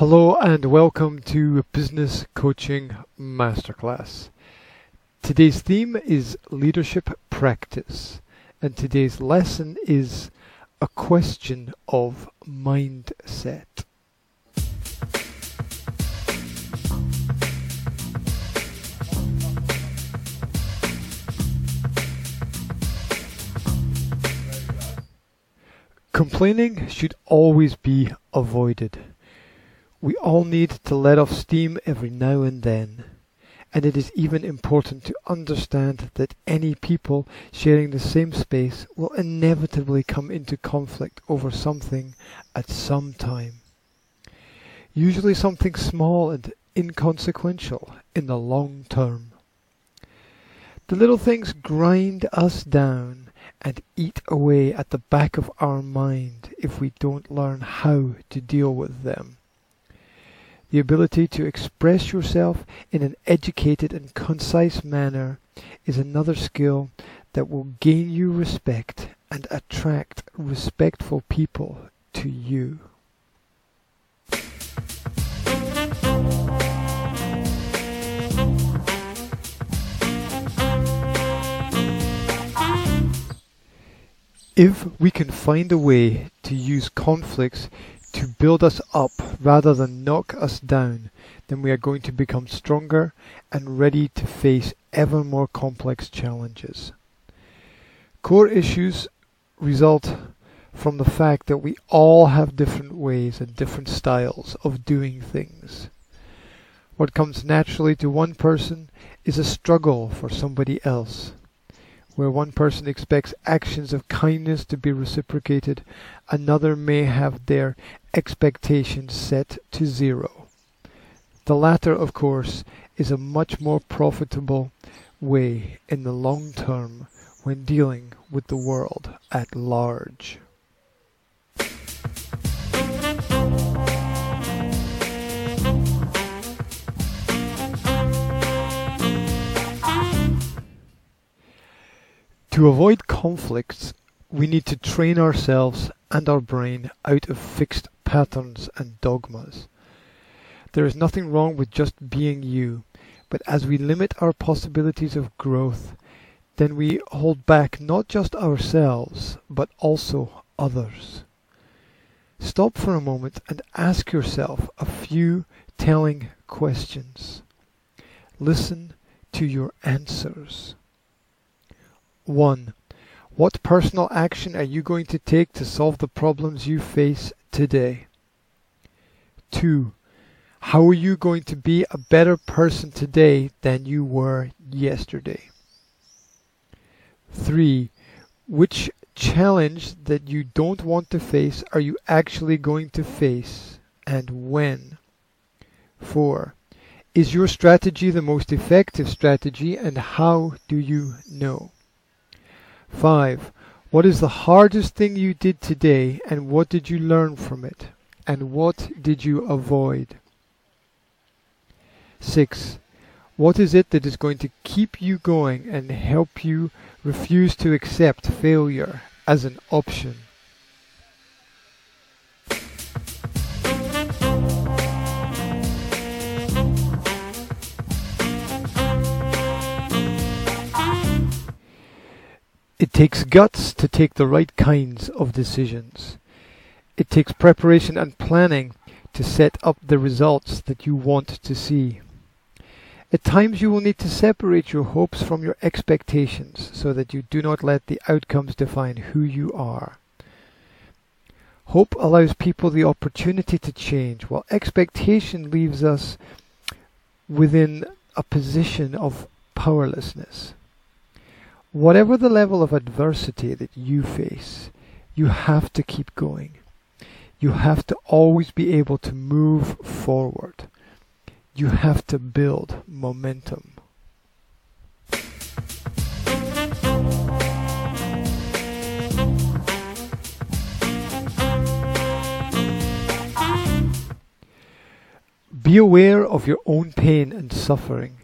Hello and welcome to Business Coaching Masterclass. Today's theme is leadership practice, and today's lesson is a question of mindset. Complaining should always be avoided. We all need to let off steam every now and then, and it is even important to understand that any people sharing the same space will inevitably come into conflict over something at some time. Usually something small and inconsequential in the long term. The little things grind us down and eat away at the back of our mind if we don't learn how to deal with them. The ability to express yourself in an educated and concise manner is another skill that will gain you respect and attract respectful people to you. If we can find a way to use conflicts to build us up rather than knock us down, then we are going to become stronger and ready to face ever more complex challenges. Core issues result from the fact that we all have different ways and different styles of doing things. What comes naturally to one person is a struggle for somebody else where one person expects actions of kindness to be reciprocated, another may have their expectations set to zero. The latter, of course, is a much more profitable way in the long term when dealing with the world at large. To avoid conflicts, we need to train ourselves and our brain out of fixed patterns and dogmas. There is nothing wrong with just being you, but as we limit our possibilities of growth, then we hold back not just ourselves, but also others. Stop for a moment and ask yourself a few telling questions. Listen to your answers. 1. What personal action are you going to take to solve the problems you face today? 2. How are you going to be a better person today than you were yesterday? 3. Which challenge that you don't want to face are you actually going to face and when? 4. Is your strategy the most effective strategy and how do you know? 5. What is the hardest thing you did today and what did you learn from it? And what did you avoid? 6. What is it that is going to keep you going and help you refuse to accept failure as an option? It takes guts to take the right kinds of decisions. It takes preparation and planning to set up the results that you want to see. At times you will need to separate your hopes from your expectations so that you do not let the outcomes define who you are. Hope allows people the opportunity to change, while expectation leaves us within a position of powerlessness. Whatever the level of adversity that you face, you have to keep going. You have to always be able to move forward. You have to build momentum. Be aware of your own pain and suffering.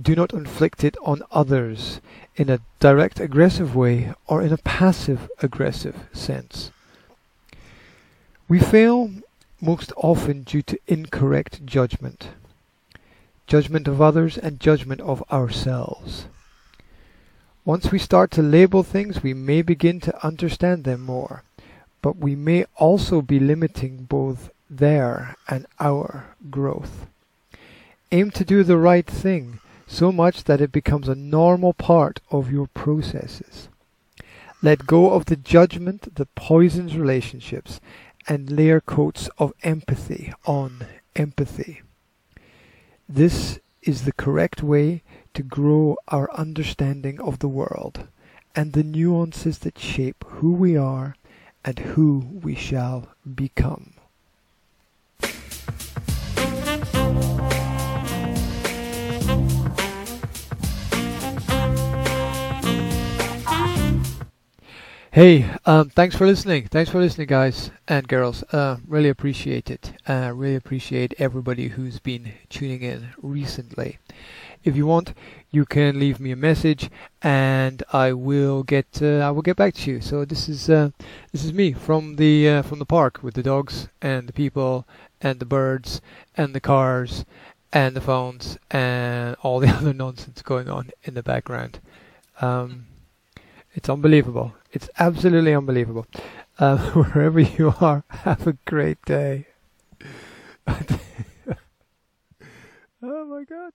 Do not inflict it on others in a direct aggressive way or in a passive aggressive sense. We fail most often due to incorrect judgment. Judgment of others and judgment of ourselves. Once we start to label things, we may begin to understand them more, but we may also be limiting both their and our growth. Aim to do the right thing so much that it becomes a normal part of your processes. Let go of the judgment that poisons relationships and layer coats of empathy on empathy. This is the correct way to grow our understanding of the world and the nuances that shape who we are and who we shall become. Hey, um, thanks for listening. Thanks for listening, guys and girls. Uh, really appreciate it. Uh, really appreciate everybody who's been tuning in recently. If you want, you can leave me a message, and I will get uh, I will get back to you. So this is uh, this is me from the uh, from the park with the dogs and the people and the birds and the cars and the phones and all the other nonsense going on in the background. Um, it's unbelievable. It's absolutely unbelievable. Uh, wherever you are, have a great day. oh my god.